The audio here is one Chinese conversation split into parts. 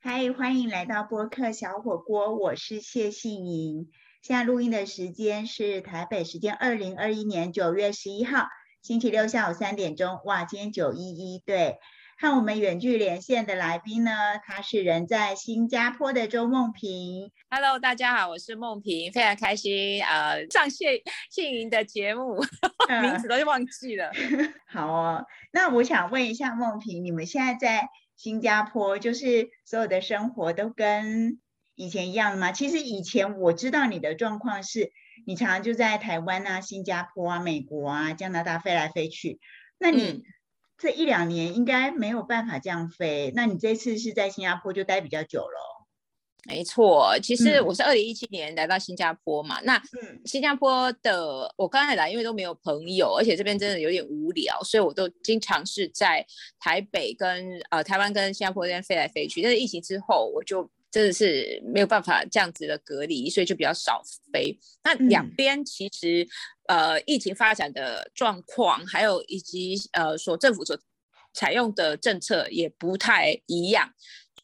嗨，欢迎来到播客小火锅，我是谢杏莹。现在录音的时间是台北时间二零二一年九月十一号星期六下午三点钟。哇，今天九一一对。和我们远距连线的来宾呢，他是人在新加坡的周梦平。Hello，大家好，我是梦平，非常开心呃上谢谢莹的节目，名字都忘记了。好哦，那我想问一下梦平，你们现在在新加坡，就是所有的生活都跟以前一样吗？其实以前我知道你的状况是，你常常就在台湾啊、新加坡啊、美国啊、加拿大飞来飞去，那你？这一两年应该没有办法这样飞，那你这次是在新加坡就待比较久了。没错，其实我是二零一七年来到新加坡嘛。那新加坡的我刚才来，因为都没有朋友，而且这边真的有点无聊，所以我都经常是在台北跟呃台湾跟新加坡这边飞来飞去。但是疫情之后，我就真的是没有办法这样子的隔离，所以就比较少飞。那两边其实。呃，疫情发展的状况，还有以及呃，所政府所采用的政策也不太一样，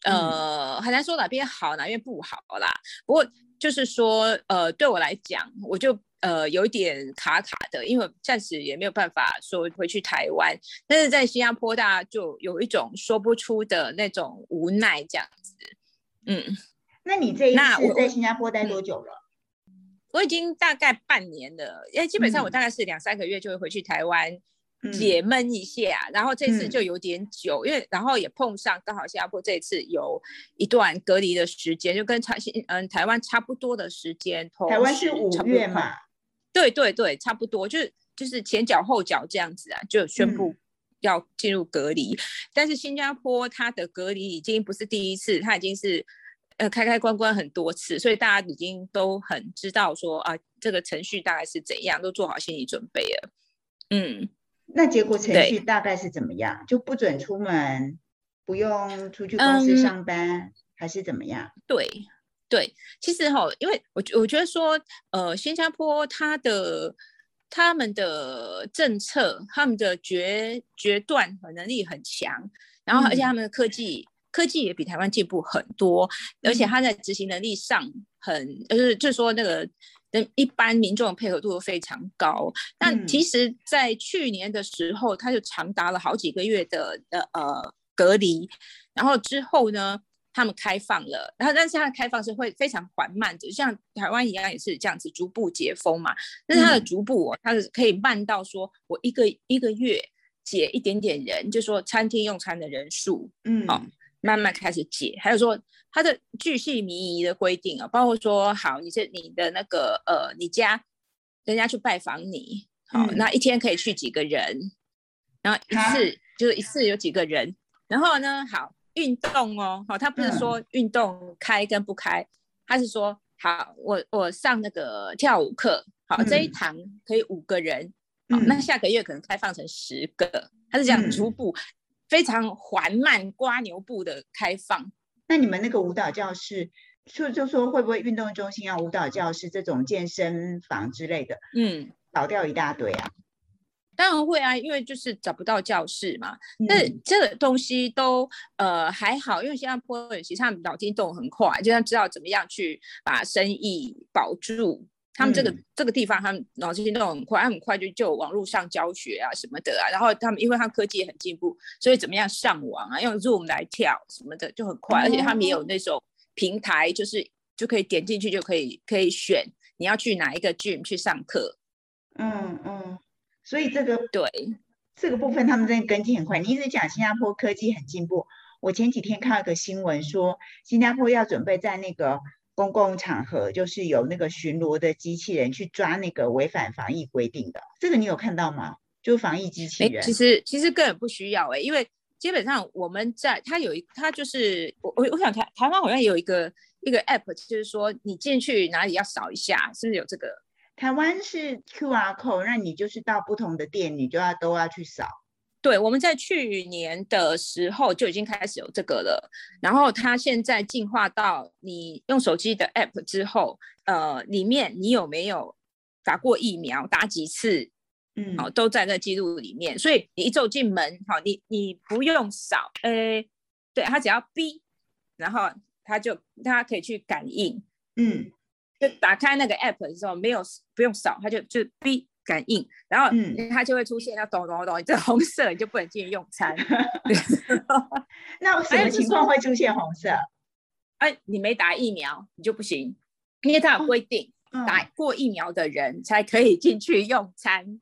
呃，很难说哪边好，哪边不好啦。不过就是说，呃，对我来讲，我就呃有一点卡卡的，因为暂时也没有办法说回去台湾，但是在新加坡，大家就有一种说不出的那种无奈这样子。嗯，那你这一次在新加坡待多久了？我已经大概半年了，因为基本上我大概是两三个月就会回去台湾解闷一下，然后这次就有点久，因为然后也碰上刚好新加坡这次有一段隔离的时间，就跟台嗯台湾差不多的时间，台湾是五月嘛？对对对，差不多，就是就是前脚后脚这样子啊，就宣布要进入隔离，但是新加坡它的隔离已经不是第一次，它已经是。呃，开开关关很多次，所以大家已经都很知道说啊，这个程序大概是怎样，都做好心理准备了。嗯，那结果程序大概是怎么样？就不准出门，不用出去公司上班，还是怎么样？对对，其实哈，因为我我觉得说，呃，新加坡它的他们的政策，他们的决决断和能力很强，然后而且他们的科技。科技也比台湾进步很多，而且它在执行能力上很，就是就是说那个跟一般民众的配合度都非常高。但其实，在去年的时候，他就长达了好几个月的呃呃隔离，然后之后呢，他们开放了，然后但是它的开放是会非常缓慢的，像台湾一样也是这样子逐步解封嘛。但是它的逐步，它是可以慢到说我一个一个月解一点点人，就说餐厅用餐的人数，嗯，好。慢慢开始解，还有说它的巨细靡遗的规定啊，包括说好，你是你的那个呃，你家人家去拜访你，好，那一天可以去几个人，然后一次就是一次有几个人，然后呢，好运动哦，好，他不是说运动开跟不开，他是说好，我我上那个跳舞课，好，这一堂可以五个人，好，那下个月可能开放成十个，他是这样逐步。非常缓慢、刮牛步的开放。那你们那个舞蹈教室，就就说会不会运动中心啊、舞蹈教室这种健身房之类的，嗯，倒掉一大堆啊？当然会啊，因为就是找不到教室嘛。那这个东西都呃还好，因为新加坡人其实他们脑筋动很快，就像知道怎么样去把生意保住。他们这个这个地方，他们脑筋动很快，他很快就就网络上教学啊什么的啊，然后他们因为他科技也很进步，所以怎么样上网啊，用 Zoom 来跳什么的就很快，而且他们也有那种平台，就是就可以点进去就可以可以选你要去哪一个 gym 去上课。嗯嗯，所以这个对这个部分他们真的跟进很快。你一直讲新加坡科技很进步，我前几天看了个新闻说，新加坡要准备在那个。公共场合就是有那个巡逻的机器人去抓那个违反防疫规定的，这个你有看到吗？就防疫机器人，其实其实根本不需要哎，因为基本上我们在它有一，它就是我我我想台台湾好像有一个一个 app，就是说你进去哪里要扫一下，是不是有这个？台湾是 QR code，那你就是到不同的店，你就要都要去扫。对，我们在去年的时候就已经开始有这个了，然后它现在进化到你用手机的 app 之后，呃，里面你有没有打过疫苗，打几次，嗯，好，都在那记录里面，所以你一走进门，好，你你不用扫，呃，对，它只要 B，然后它就它可以去感应，嗯。就打开那个 app 的时候没有不用扫，它就就 B 感应，然后嗯它就会出现要咚咚咚，这红色你就不能进去用餐。那什么情况会出现红色？哎，你没打疫苗你就不行，因为它有规定，嗯打过疫苗的人才可以进去用餐，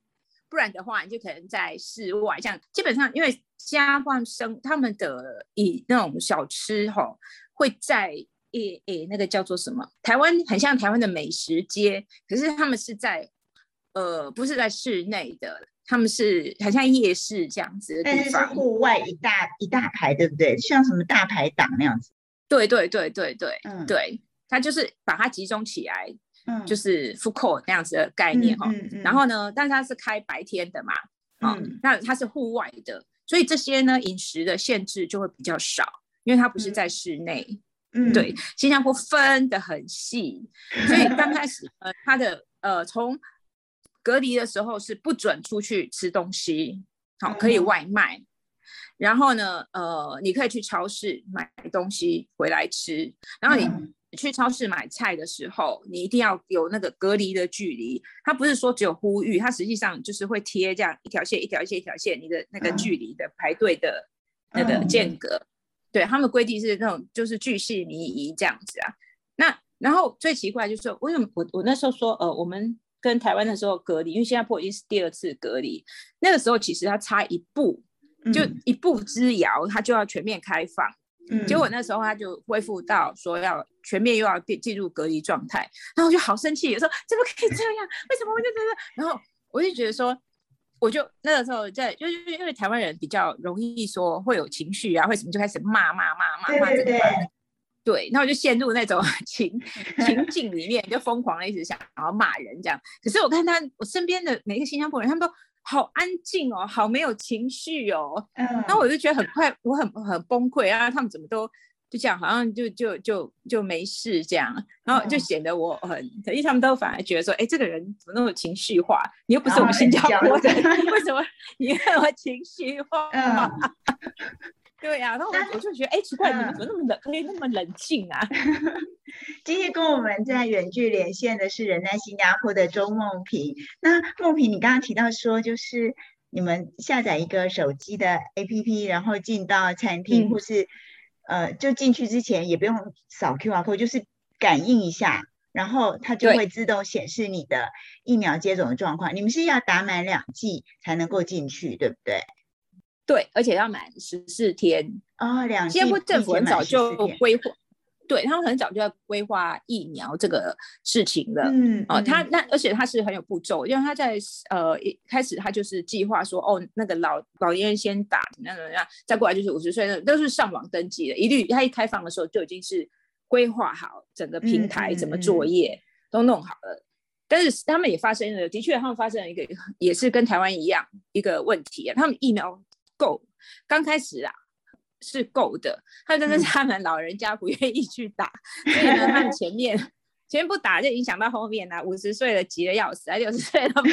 不然的话你就可能在室外。像基本上因为家万生他们的以那种小吃吼，会在诶诶那个叫做什么？台湾很像台湾的美食街，可是他们是在呃不是在室内的，他们是很像夜市这样子的但是是。户外一大一大排，对不对？像什么大排档那样子。对对对对对嗯，对，它就是把它集中起来，嗯，就是 food court 那样子的概念哈。嗯嗯然后呢，但是它是开白天的嘛，啊、嗯那它是户外的，所以这些呢饮食的限制就会比较少，因为它不是在室内。嗯对，新加坡分得很细，所以刚开始呃，它的呃从隔离的时候是不准出去吃东西，好、可以嗯外卖。然后呢，呃，你可以去超市买东西回来吃。然后你嗯去超市买菜的时候，你一定要有那个隔离的距离。它不是说只有呼吁，它实际上就是会贴这样一条线、一条线、一条线，你的那个嗯距离的排队的那个嗯间隔。对他们规定是那种就是巨细靡遗这样子啊。那然后最奇怪就是为什么我我那时候说呃我们跟台湾的时候隔离，因为新加坡已经是第二次隔离，那个时候其实它差一步，就嗯一步之遥，它就要全面开放。嗯结果那时候他就恢复到说要全面又要变进入隔离状态，然后我就好生气，有时候怎么可以这样？为什么会这样？然后我就觉得说，我就那个时候在，就是因为台湾人比较容易说会有情绪啊，会什么就开始骂骂骂骂对对对骂这个。对，那我就陷入那种 情情 境里面，就疯狂的一直想要骂人这样。可是我看他，我身边的每一个新加坡人，他们都好安静哦，好没有情绪哦。嗯，那我就觉得很快，我很很崩溃，然后他们怎么都就这样，好像就就就就没事这样，然后就嗯显得我很，因为他们都反而觉得说，哎，这个人怎么那么情绪化？你又不是我们新加焦坡的，虑为什么你那么情绪化？嗯对呀、然后我那我就觉得，哎，奇怪，你们嗯怎么那么冷，可以那么冷静啊？今天跟我们在远距连线的是人在新加坡的周梦萍。那梦萍，你刚刚提到说，就是你们下载一个手机的 APP，然后进到餐厅，嗯或是呃，就进去之前也不用扫 QR code，就是感应一下，然后它就会自动显示你的疫苗接种的状况。你们是要打满两剂才能够进去，对不对？对，而且要满十四天。哦，两剂新加坡政府很早就规划，对他们很早就在规划疫苗这个事情了。嗯哦，他嗯那而且他是很有步骤，因为他在呃一开始他就是计划说，哦，那个老老年人先打，怎么样怎么样，再过来就是五十岁那，都是上网登记的，一律他一开放的时候就已经是规划好整个平台嗯怎么嗯作业、都弄好了。但是他们也发生了，的确他们发生了一个也是跟台湾一样一个问题啊，他们疫苗够，刚开始啊是够的，他但是嗯他们老人家不愿意去打，所以呢，他们前面前面不打就影响到后面啊，五十岁了急得要死，啊六十岁了不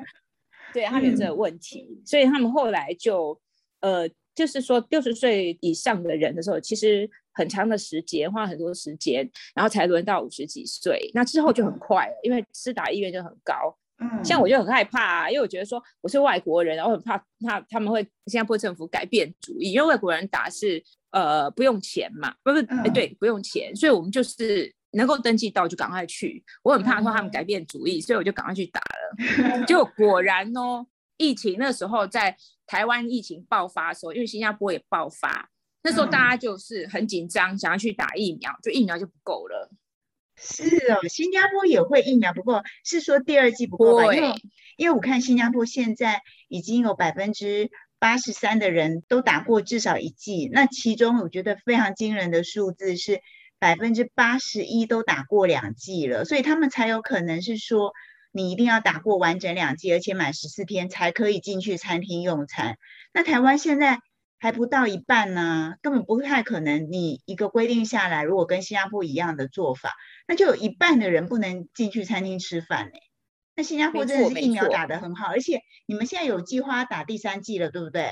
对他们有这个问题，所以他们后来就呃，就是说六十岁以上的人的时候，其实很长的时间花很多时间，然后才轮到五十几岁，那之后就很快了，因为施打意愿就很高。嗯，像我就很害怕啊，因为我觉得说我是外国人，然后很怕怕他们会新加坡政府改变主意，因为外国人打是呃不用钱嘛，不是哎嗯对不用钱，所以我们就是能够登记到就赶快去。我很怕说他们改变主意，所以我就赶快去打了。结果果然哦，疫情那时候在台湾疫情爆发的时候，因为新加坡也爆发，那时候嗯大家就是很紧张，想要去打疫苗，就疫苗就不够了。是哦，新加坡也会疫苗，不过是说第二季不够吧？因为因为我看新加坡现在已经有百分之八十三的人都打过至少一剂，那其中我觉得非常惊人的数字是百分之八十一都打过两剂了，所以他们才有可能是说你一定要打过完整两剂，而且满十四天才可以进去餐厅用餐。那台湾现在还不到一半呢、根本不太可能。你一个规定下来，如果跟新加坡一样的做法，那就有一半的人不能进去餐厅吃饭呢。那新加坡没真的是疫苗打得很好，而且你们现在有计划打第三剂了，对不对？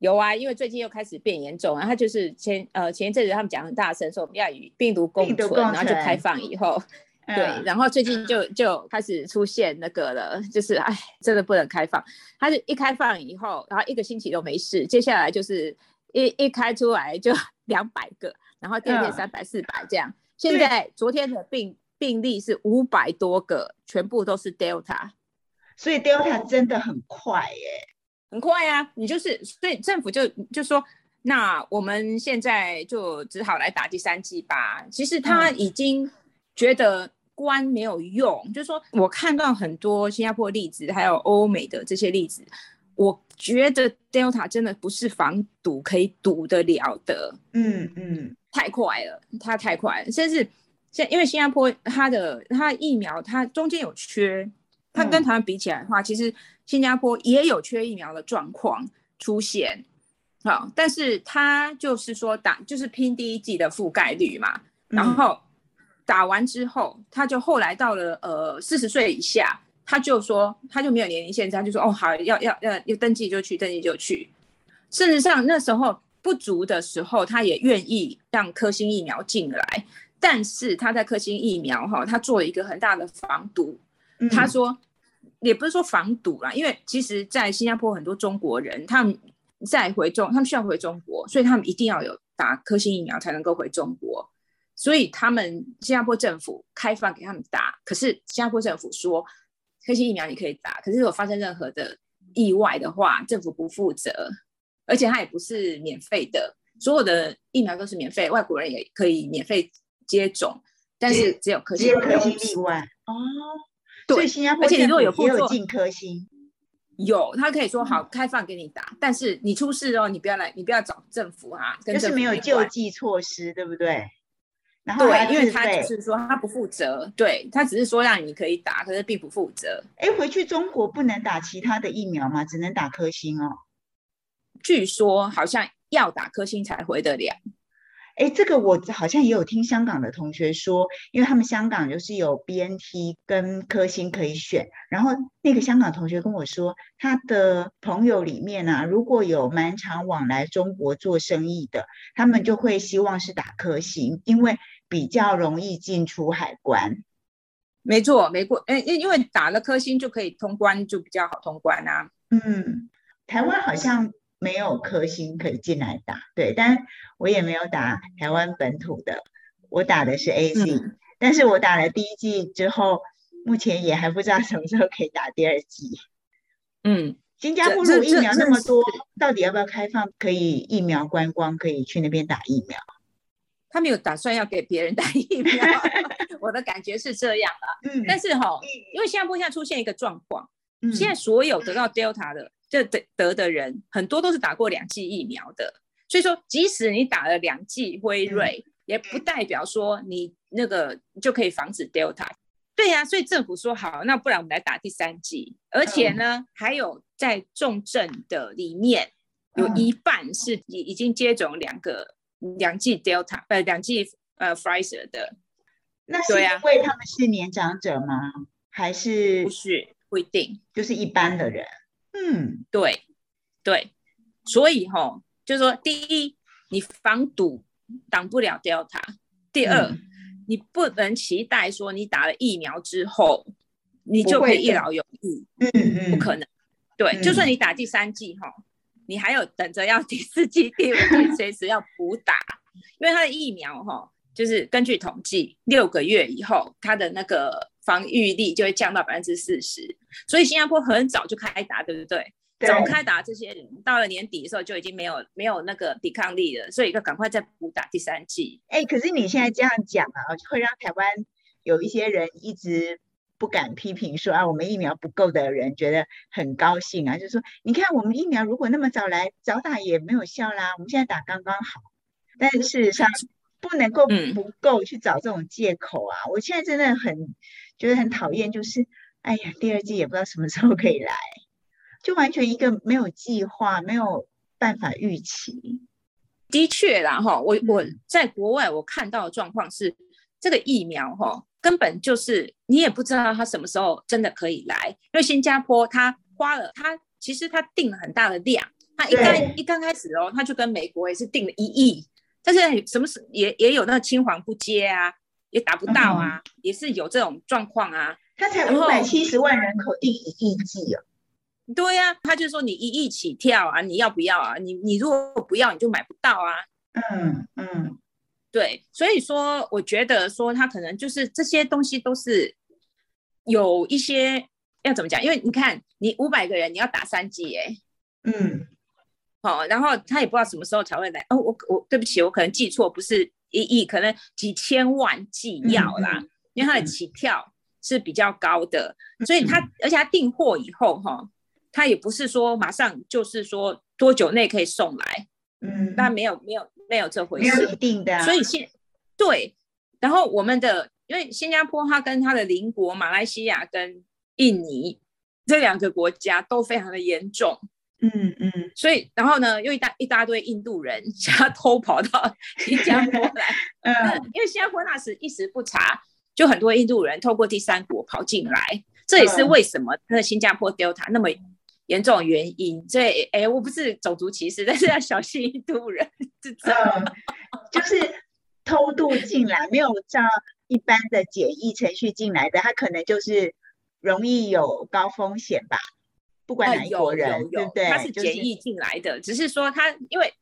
有啊，因为最近又开始变严重，然后就是前呃前一阵子他们讲很大声说我们要与病毒共存，然后就开放以后，对，然后最近就 就开始出现那个了，就是哎，真的不能开放。它是一开放以后，然后一个星期都没事，接下来就是一一开出来就 两百个，然后第二天三百四百这样。现在昨天的病病例是五百多个，全部都是 Delta，所以 Delta 真的很快耶。很快啊，你就是所以政府就就说，那我们现在就只好来打第三剂吧。其实他已经觉得关没有用，就是说我看到很多新加坡例子，还有欧美的这些例子，我觉得 Delta 真的不是防堵可以堵得了的。嗯嗯，太快了，它太快了，甚至现因为新加坡它的它疫苗它中间有缺，它跟台湾比起来的话，其实。新加坡也有缺疫苗的状况出现，好，但是他就是说打就是拼第一季的覆盖率嘛，然后打完之后，他就后来到了呃四十岁以下，他就说他就没有年龄限制，他就说哦好要要要要登记就去登记就去，事实上那时候不足的时候，他也愿意让科兴疫苗进来，但是他在科兴疫苗哈，他做了一个很大的防毒，他说。也不是说防毒啦，因为其实，在新加坡很多中国人，他们在回中，他们需要回中国，所以他们一定要有打科兴疫苗才能够回中国。所以他们新加坡政府开放给他们打，可是新加坡政府说科兴疫苗你可以打，可是如果发生任何的意外的话，政府不负责，而且它也不是免费的，所有的疫苗都是免费，外国人也可以免费接种，但是只有科兴科兴例外哦。对，新加坡而且你如果有也有进科兴，有他可以说好开放给你打，但是你出事哦，你不要来，你不要找政府哈，就是没有救济措施，对不对？然后对，因为他就是说他不负责，对他只是说让你可以打，可是并不负责。哎，回去中国不能打其他的疫苗吗？只能打科兴哦。据说好像要打科兴才回得了。哎，这个我好像也有听香港的同学说，因为他们香港就是有 BNT 跟科兴可以选，然后那个香港同学跟我说，他的朋友里面啊，如果有蛮常往来中国做生意的，他们就会希望是打科兴，因为比较容易进出海关。没错，没过，哎，因因为打了科兴就可以通关，就比较好通关啊。嗯，台湾好像。没有科星可以进来打，对，但我也没有打台湾本土的，我打的是 A C，但是我打了第一剂之后，目前也还不知道什么时候可以打第二剂。嗯，新加坡疫苗那么多，到底要不要开放可以疫苗观光，可以去那边打疫苗？他没有打算要给别人打疫苗，我的感觉是这样的。嗯，但是哈，因为新加坡现在出现一个状况，现在所有得到 Delta 的。这得得的人很多都是打过两剂疫苗的，所以说即使你打了两剂辉瑞，也不代表说你那个就可以防止 Delta。对呀，所以政府说好，那不然我们来打第三剂，而且呢，还有在重症的里面有一半是已已经接种两个两剂 Delta，呃，两剂呃 Pfizer 的。那是因为他们是年长者吗？还是不是不一定，就是一般的人。嗯，对，对，所以哈，就是说，第一，你防堵挡不了 Delta；第二，你不能期待说你打了疫苗之后，你就可以一劳永逸。嗯嗯，不可能。对，就算你打第三剂哈，你还有等着要 第四剂、第五剂，随时要补打，因为它的疫苗哈，就是根据统计，六个月以后，它的那个。防御力就会降到百分之四十，所以新加坡很早就开打，对不对？早开打，这些人到了年底的时候就已经没有没有那个抵抗力了，所以要赶快再补打第三剂。哎，可是你现在这样讲啊，会让台湾有一些人一直不敢批评说啊，我们疫苗不够的人觉得很高兴啊，就说你看我们疫苗如果那么早来早打也没有效啦，我们现在打刚刚好。但是事实上不能够不够去找这种借口啊，我现在真的很。觉得很讨厌，就是哎呀，第二季也不知道什么时候可以来，就完全一个没有计划，没有办法预期。的确啦，哈，我我在国外我看到的状况是，这个疫苗哈，根本就是你也不知道它什么时候真的可以来，因为新加坡它花了，它其实它定了很大的量，它一刚一刚开始哦，它就跟美国也是定了一亿，但是什么时也也有那个青黄不接啊，也达不到啊，也是有这种状况啊。他才五百七十万人口定一亿剂哦。对呀，他就说你一亿起跳啊，你要不要啊？你你如果不要，你就买不到啊。嗯嗯，对，所以说我觉得说他可能就是这些东西都是有一些要怎么讲？因为你看你五百个人你要打三剂哎，嗯，好，然后他也不知道什么时候才会来哦。我我对不起，我可能记错，不是一亿，可能几千万剂要啦，因为它的起跳是比较高的，所以它而且它订货以后哈。他也不是说马上就是说多久内可以送来，嗯，那没有没有没有这回事，没有一定的。所以现对，然后我们的因为新加坡它跟它的邻国马来西亚跟印尼这两个国家都非常的严重，嗯嗯，所以然后呢又一大一大堆印度人 想要偷跑到新加坡来，嗯，因为新加坡那时一时不查，就很多印度人透过第三国跑进来，这也是为什么那个新加坡 Delta 那么。严重原因，所以哎，我不是种族歧视，但是要小心印度人，嗯，就是偷渡进来，没有照一般的检疫程序进来的，他可能就是容易有高风险吧。不管哪一国人，对不对？他是检疫进来的，只是说他因为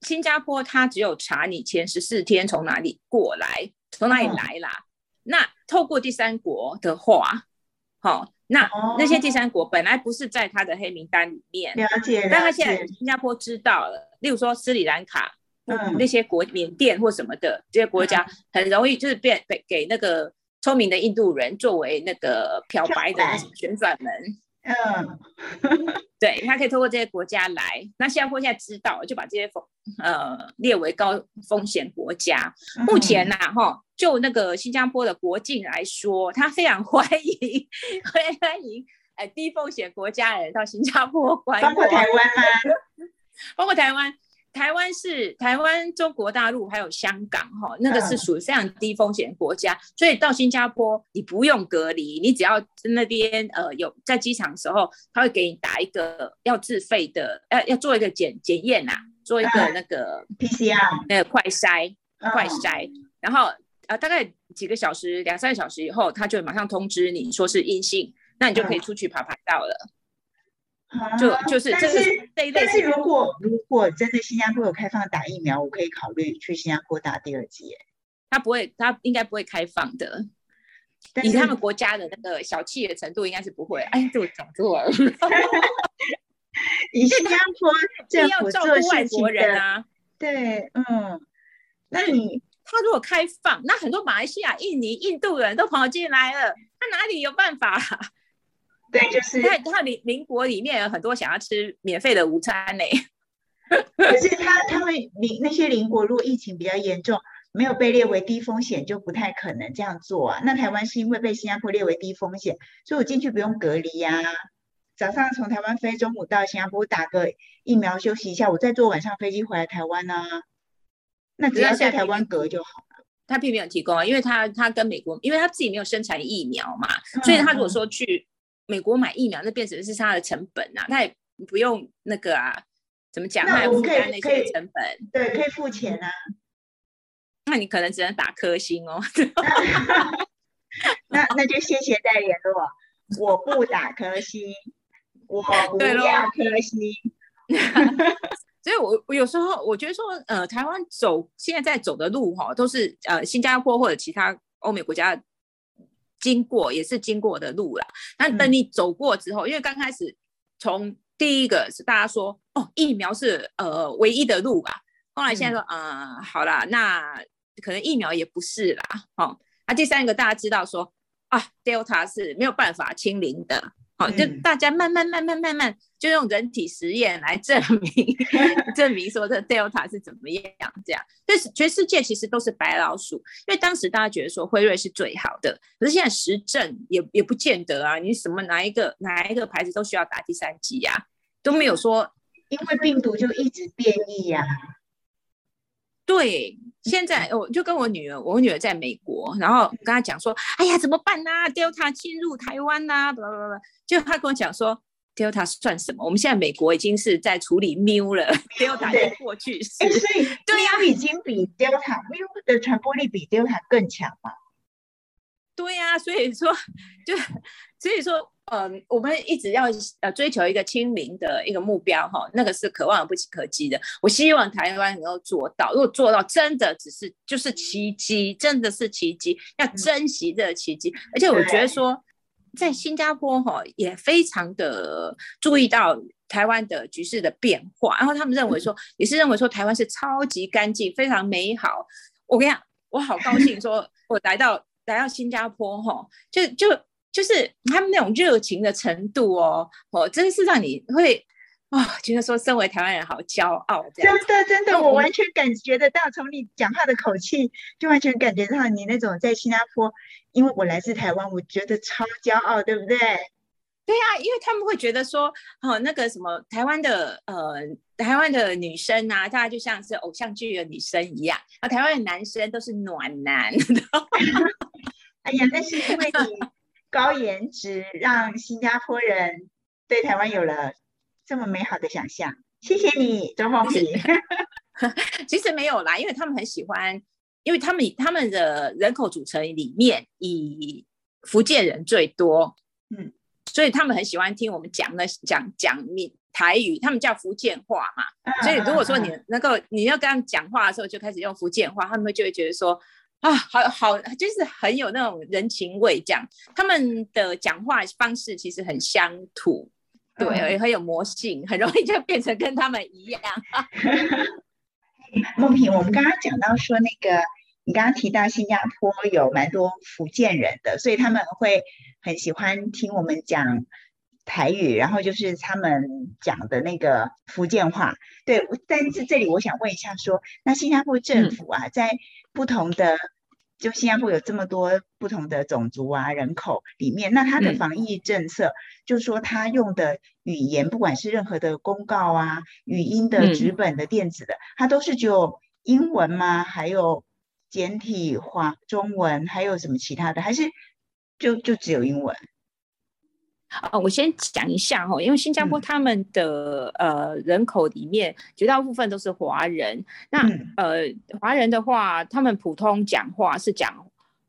新加坡，他只有查你前十四天从哪里过来，从哪里来啦。那透过第三国的话，好。那那些第三国本来不是在他的黑名单里面，了解，但他现在新加坡知道了。例如说斯里兰卡，嗯，那些国缅甸或什么的这些国家，很容易就是变给给那个聪明的印度人作为那个漂白的旋转门。嗯，对他可以透过这些国家来。那新加坡现在知道，就把这些风呃列为高风险国家。目前呐，哈，就那个新加坡的国境来说，他非常欢迎，欢迎哎低风险国家人到新加坡观光，包括台湾吗？包括台湾。台湾是台湾、中国大陆还有香港，哈，那个是属于非常低风险国家，所以到新加坡你不用隔离，你只要那边呃有在机场的时候，他会给你打一个要自费的，要要做一个检检验呐，做一个那个 PCR 那个快筛快筛，然后呃大概几个小时两三个小时以后，他就马上通知你说是阴性，那你就可以出去跑跑道了。就就是，但是但是如果如果真的新加坡有开放打疫苗，我可以考虑去新加坡打第二剂。他不会，他应该不会开放的。以他们国家的那个小气的程度，应该是不会。哎，这我讲错了。以新加坡 政府照顾外国人啊，对，嗯。那你他如果开放，那很多马来西亚、印尼、印度人都跑进来了，他哪里有办法？对，就是他他邻邻国里面有很多想要吃免费的午餐呢。可是他他们邻那些邻国如果疫情比较严重，没有被列为低风险，就不太可能这样做啊。那台湾是因为被新加坡列为低风险，所以我进去不用隔离呀。早上从台湾飞，中午到新加坡打个疫苗休息一下，我再坐晚上飞机回来台湾呢。那只要在台湾隔就好了。他并没有提供啊，因为他他跟美国，因为他自己没有生产疫苗嘛，所以他如果说去。美国买疫苗，那变成是他的成本啊，他也不用那个啊，怎么讲？那我们可以那些成本，对，可以付钱啊。那你可能只能打颗星哦。那那就谢谢再联络，我不打颗星，我不要颗星。所以，我我有时候我觉得说，呃，台湾走现在在走的路哈，都是呃新加坡或者其他欧美国家。经过也是经过的路啦，那等你走过之后，因为刚开始从第一个是大家说哦，疫苗是呃唯一的路吧，后来现在说嗯，好啦，那可能疫苗也不是啦，哦，那第三个大家知道说啊，Delta 是没有办法清零的。好，就大家慢慢慢慢慢慢，就用人体实验来证明 证明说这 Delta 是怎么样这样。但是全世界其实都是白老鼠，因为当时大家觉得说辉瑞是最好的，可是现在实证也也不见得啊。你什么哪一个哪一个牌子都需要打第三剂呀，都没有说，因为病毒就一直变异呀。对，现在我就跟我女儿，我女儿在美国，然后跟她讲说，哎呀，怎么办呐？Delta 进入台湾呐，不不不，就她跟我讲说，Delta 算什么？我们现在美国已经是在处理 Mu 了，Delta 是过去式。所以对呀已经比 Delta，Mu 的传播力比 Delta 更强嘛？对呀，所以说就所以说，嗯，我们一直要呃追求一个清零的一个目标哈，那个是可望而不可及的。我希望台湾能够做到，如果做到，真的只是就是奇迹，真的是奇迹，要珍惜这个奇迹。而且我觉得说，在新加坡哈也非常的注意到台湾的局势的变化，然后他们认为说，也是认为说台湾是超级干净，非常美好。我跟你讲，我好高兴，说 我来到。来到新加坡，哈，就就就是他们那种热情的程度哦，哦，真是让你会啊，觉得说身为台湾人好骄傲。真的，真的，我完全感觉得到，从你讲话的口气，就完全感觉到你那种在新加坡，因为我来自台湾，我觉得超骄傲，对不对？对啊，因为他们会觉得说，哦，那个什么台湾的呃，台湾的女生啊，大家就像是偶像剧的女生一样，啊，台湾的男生都是暖男。哎呀，那是因为你高颜值，让新加坡人对台湾有了这么美好的想象。谢谢你，周凤平。其实没有啦，因为他们很喜欢，因为他们他们的人口组成里面以福建人最多，嗯。所以他们很喜欢听我们讲的讲讲闽台语，他们叫福建话嘛。所以如果说你能够你要跟他们讲话的时候就开始用福建话，他们就会觉得说啊，好好就是很有那种人情味。这样他们的讲话方式其实很乡土，对，也很有魔性，很容易就变成跟他们一样。梦萍，我们刚刚讲到说那个。你刚刚提到新加坡有蛮多福建人的，所以他们会很喜欢听我们讲台语，然后就是他们讲的那个福建话。对，但是这里我想问一下，说那新加坡政府啊，在不同的就新加坡有这么多不同的种族啊人口里面，那它的防疫政策，就是说他用的语言，不管是任何的公告啊、语音的、纸本的、电子的，它都是只有英文吗？还有？简体华中文还有什么其他的？还是就就只有英文？哦，我先讲一下哈，因为新加坡他们的呃人口里面绝大部分都是华人。那呃华人的话，他们普通讲话是讲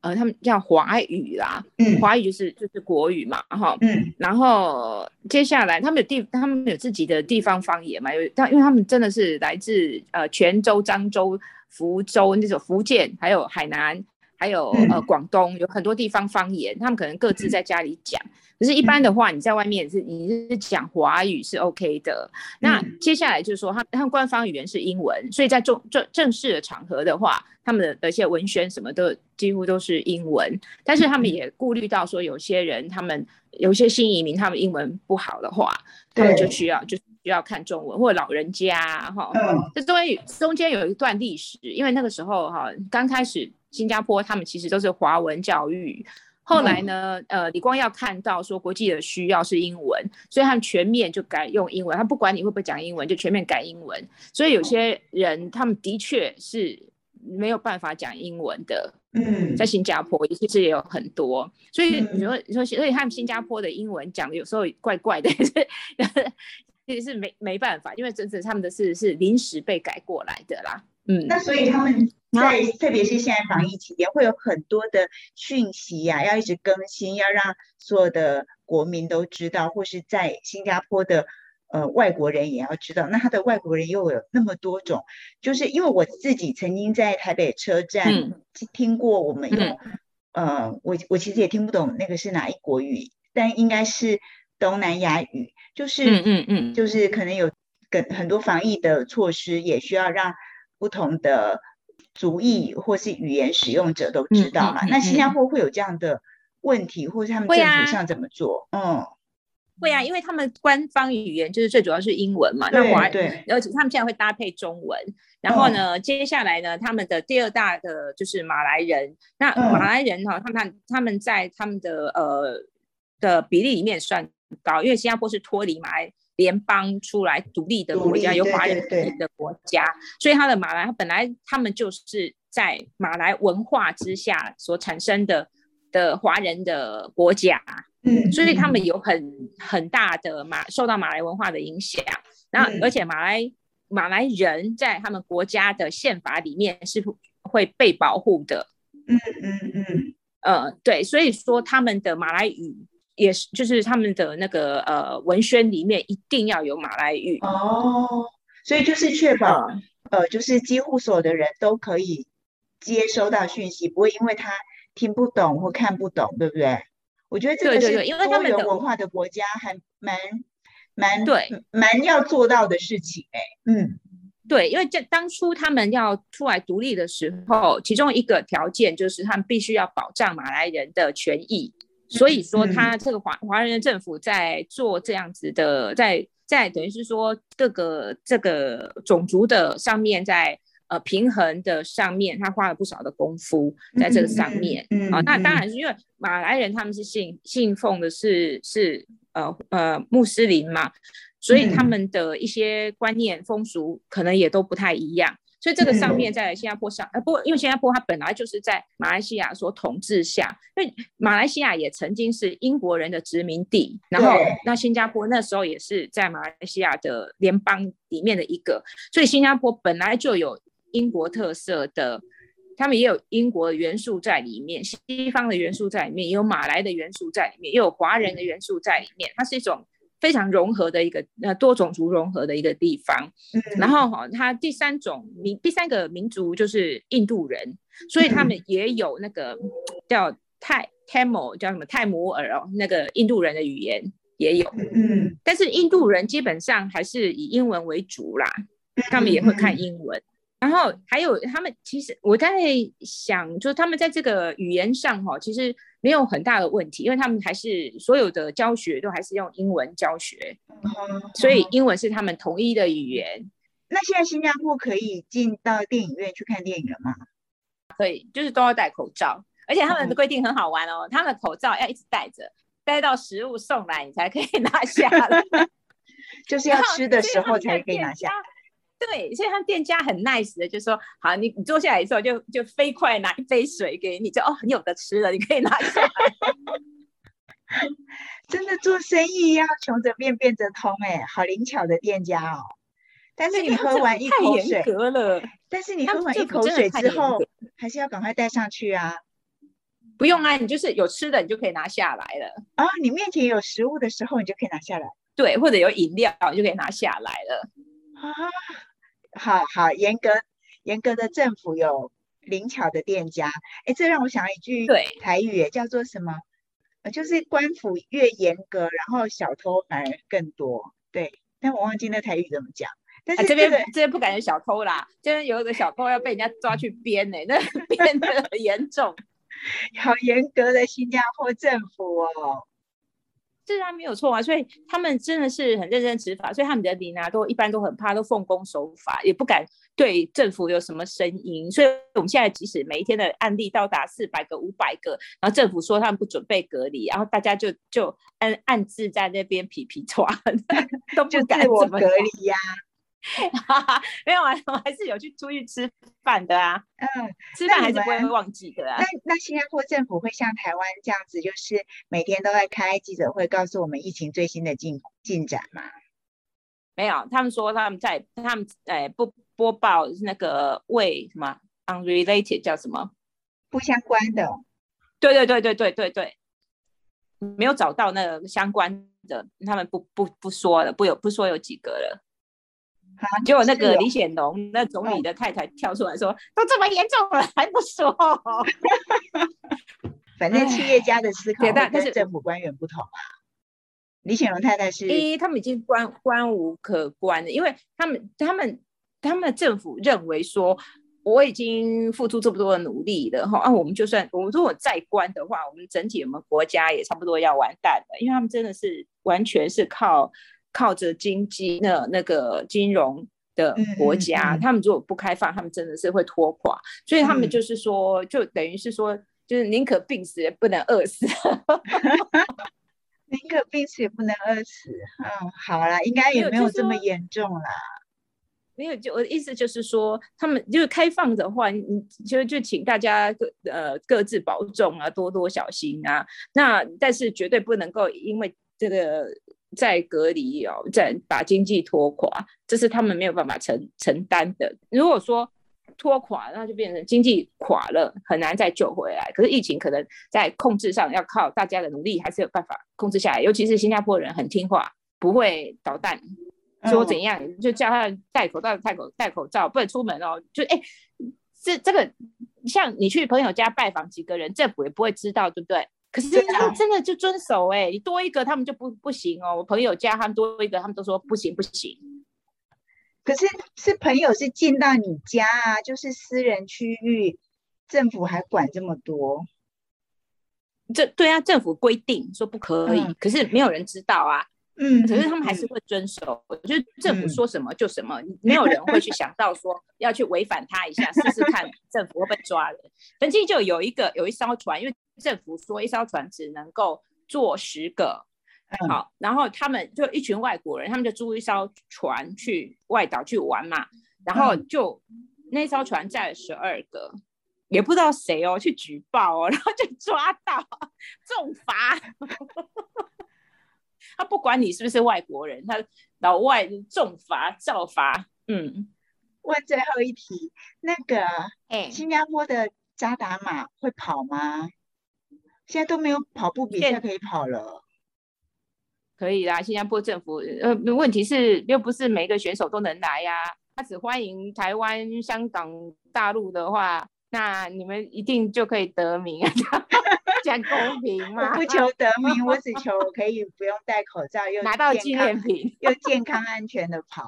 呃他们叫华语啦，嗯，华语就是就是国语嘛，哈，嗯，然后接下来他们有地他们有自己的地方方言嘛，有但因为他们真的是来自呃泉州、漳州。福州那种福建，还有海南，还有呃广东，有很多地方方言，他们可能各自在家里讲。可是，一般的话，你在外面是你是讲华语是 OK 的。那接下来就是说，他他们官方语言是英文，所以在正正正式的场合的话，他们的一些文宣什么的几乎都是英文。但是他们也顾虑到说，有些人他们有些新移民，他们英文不好的话，他们就需要就。需要看中文，或者老人家哈，这中间中间有一段历史，因为那个时候哈，刚开始新加坡他们其实都是华文教育，后来呢，呃，李光耀看到说国际的需要是英文，所以他们全面就改用英文，他不管你会不会讲英文，就全面改英文，所以有些人他们的确是没有办法讲英文的，嗯，在新加坡其实也有很多，所以你说你说，所以他们新加坡的英文讲的有时候怪怪的。其实是没没办法，因为真正他们的是是临时被改过来的啦。嗯，那所以他们在特别是现在防疫期间，会有很多的讯息呀，要一直更新，要让所有的国民都知道，或是在新加坡的呃外国人也要知道。那他的外国人又有那么多种，就是因为我自己曾经在台北车站听过我们用呃，我我其实也听不懂那个是哪一国语，但应该是。东南亚语就是，嗯嗯嗯，就是可能有跟很多防疫的措施，也需要让不同的族裔或是语言使用者都知道嘛。那新加坡会有这样的问题，或是他们政府上怎么做？嗯，会啊，因为他们官方语言就是最主要是英文嘛。那华对，而且他们现在会搭配中文。然后呢，接下来呢，他们的第二大的就是马来人。那马来人哈，他们他们在他们的呃的比例里面算。高，因为新加坡是脱离马来联邦出来独立的国家，有华人的国家，所以他的马来，他本来他们就是在马来文化之下所产生的的华人的国家，嗯，所以他们有很很大的马受到马来文化的影响。然后，而且马来马来人在他们国家的宪法里面是会被保护的。嗯嗯嗯，呃，对，所以说他们的马来语也是，就是他们的那个呃文宣里面一定要有马来语。哦，所以就是确保呃，就是几乎所有的人都可以接收到讯息，不会因为他听不懂或看不懂，对不对？我觉得这个是多元文化的国家还蛮蛮对蛮要做到的事情哎，嗯。对，因为这当初他们要出来独立的时候，其中一个条件就是他们必须要保障马来人的权益。所以说，他这个华华人的政府在做这样子的，在在等于是说各个这个种族的上面，在呃平衡的上面，他花了不少的功夫在这个上面。啊，那当然是因为马来人他们是信信奉的是是呃呃穆斯林嘛。所以他们的一些观念风俗可能也都不太一样，所以这个上面在新加坡上，呃，不，因为新加坡它本来就是在马来西亚所统治下，因为马来西亚也曾经是英国人的殖民地，然后那新加坡那时候也是在马来西亚的联邦里面的一个，所以新加坡本来就有英国特色的，他们也有英国的元素在里面，西方的元素在里面，也有马来的元素在里面，也有华人的元素在里面，它是一种。非常融合的一个呃多种族融合的一个地方，然后哈，它第三种民第三个民族就是印度人，所以他们也有那个叫泰泰摩叫什么泰摩尔哦，那个印度人的语言也有，嗯，但是印度人基本上还是以英文为主啦，他们也会看英文。然后还有他们，其实我在想，就是他们在这个语言上哈，其实没有很大的问题，因为他们还是所有的教学都还是用英文教学，所以英文是他们统一的语言。那现在新加坡可以进到电影院去看电影了吗？可以，就是都要戴口罩，而且他们的规定很好玩哦，他们的口罩要一直戴着，戴到食物送来你才可以拿下来，就是要吃的时候才可以拿下。对，所以他们店家很 nice 的，就说好，你你坐下来的时候就就飞快拿一杯水给你，就哦，你有的吃了，你可以拿下来。真的做生意要穷则变，变则通，哎，好灵巧的店家哦。但是你喝完一口水，了。但是你喝完一口水之后，还是要赶快带上去啊。不用啊，你就是有吃的，你就可以拿下来了。啊，你面前有食物的时候，你就可以拿下来。对，或者有饮料，你就可以拿下来了。啊。好好严格严格的政府有灵巧的店家，哎，这让我想一句台语，叫做什么？呃，就是官府越严格，然后小偷反而更多。对，但我忘记那台语怎么讲。但是这边这边不敢有小偷啦，这边有一个小偷要被人家抓去编呢，那 编的很严重。好严格的新加坡政府哦。这然没有错啊，所以他们真的是很认真执法，所以他们的民啊都一般都很怕，都奉公守法，也不敢对政府有什么声音。所以我们现在即使每一天的案例到达四百个、五百个，然后政府说他们不准备隔离，然后大家就就暗暗自在那边皮皮抓，都不敢怎么隔离呀。没有啊，我还是有去出去吃饭的啊。嗯，吃饭还是不会忘记的啊。那那新加坡政府会像台湾这样子，就是每天都在开记者会，告诉我们疫情最新的进进展吗？没有，他们说他们在他们诶不播报那个为什么 unrelated 叫什么不相关的？对对对对对对对，没有找到那个相关的，他们不不不说了，不有不说有几个了。结果那个李显龙那总理的太太跳出来说：“都这么严重了，还不说？”反正企业家的思考跟政府官员不同啊。李显龙太太是，一他们已经关关无可关了，因为他们他们他们政府认为说，我已经付出这么多的努力了哈，啊，我们就算我们如果再关的话，我们整体我们国家也差不多要完蛋了，因为他们真的是完全是靠。靠着经济那那个金融的国家，他们如果不开放，他们真的是会拖垮。所以他们就是说，就等于是说，就是宁可病死也不能饿死。宁可病死也不能饿死。嗯，好啦，应该也没有这么严重啦。没有，就我的意思就是说，他们就是开放的话，你就就请大家各呃各自保重啊，多多小心啊。那但是绝对不能够因为这个在隔离哦，再把经济拖垮，这是他们没有办法承承担的。如果说拖垮，那就变成经济垮了，很难再救回来。可是疫情可能在控制上要靠大家的努力，还是有办法控制下来。尤其是新加坡人很听话，不会捣蛋。说怎样就叫他戴口罩，戴口戴口罩，不能出门哦。就哎，这这个像你去朋友家拜访几个人，政府也不会知道，对不对？可是他真的就遵守哎，你多一个他们就不不行哦。我朋友家他们多一个，他们都说不行不行。可是是朋友是进到你家啊，就是私人区域，政府还管这么多？这对啊，政府规定说不可以，可是没有人知道啊。嗯，可是他们还是会遵守，就政府说什么就什么，没有人会去想到说要去违反他一下，试试看政府会被抓人。曾经就有一个有一艘船，因为政府说一艘船只能够坐十个，好，然后他们就一群外国人，他们就租一艘船去外岛去玩嘛，然后就那艘船载了十二个，也不知道谁哦去举报哦，然后就抓到重罚。他不管你是不是外国人，他老外重罚照罚。嗯，问最后一题，那个，哎，新加坡的扎达马会跑吗？现在都没有跑步比赛可以跑了。可以啦，新加坡政府，呃，问题是又不是每个选手都能来呀，他只欢迎台湾、香港、大陆的话，那你们一定就可以得名啊。讲公平嘛？我不求得名，我只求可以不用戴口罩，又拿到纪念品，又健康安全的跑。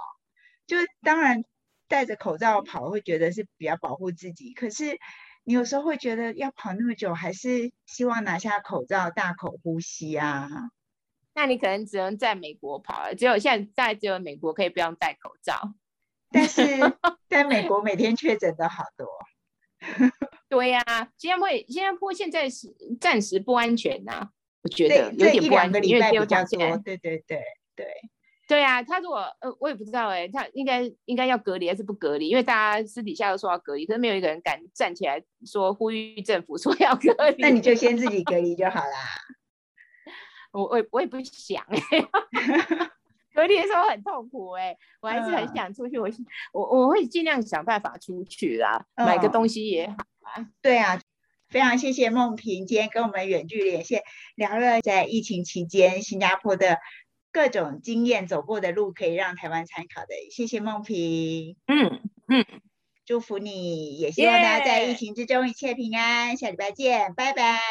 就当然戴着口罩跑，会觉得是比较保护自己。可是你有时候会觉得要跑那么久，还是希望拿下口罩，大口呼吸啊。那你可能只能在美国跑了，只有现在只有美国可以不用戴口罩。但是 在美国每天确诊的好多。对呀，新加坡新加坡现在是暂时不安全呐，我觉得有点不安全，因为有讲起来，对对对对对啊，他如果呃，我也不知道哎，他应该应该要隔离还是不隔离？因为大家私底下都说要隔离，可是没有一个人敢站起来说呼吁政府说要隔离。那你就先自己隔离就好啦。我我我也不想哎。隔离的时候很痛苦哎，我还是很想出去。我我我会尽量想办法出去啦，买个东西也好啊。对啊，非常谢谢梦萍今天跟我们远距连线，聊了在疫情期间新加坡的各种经验，走过的路可以让台湾参考的。谢谢梦萍，嗯嗯，祝福你，也希望大家在疫情之中一切平安。下礼拜见，拜拜。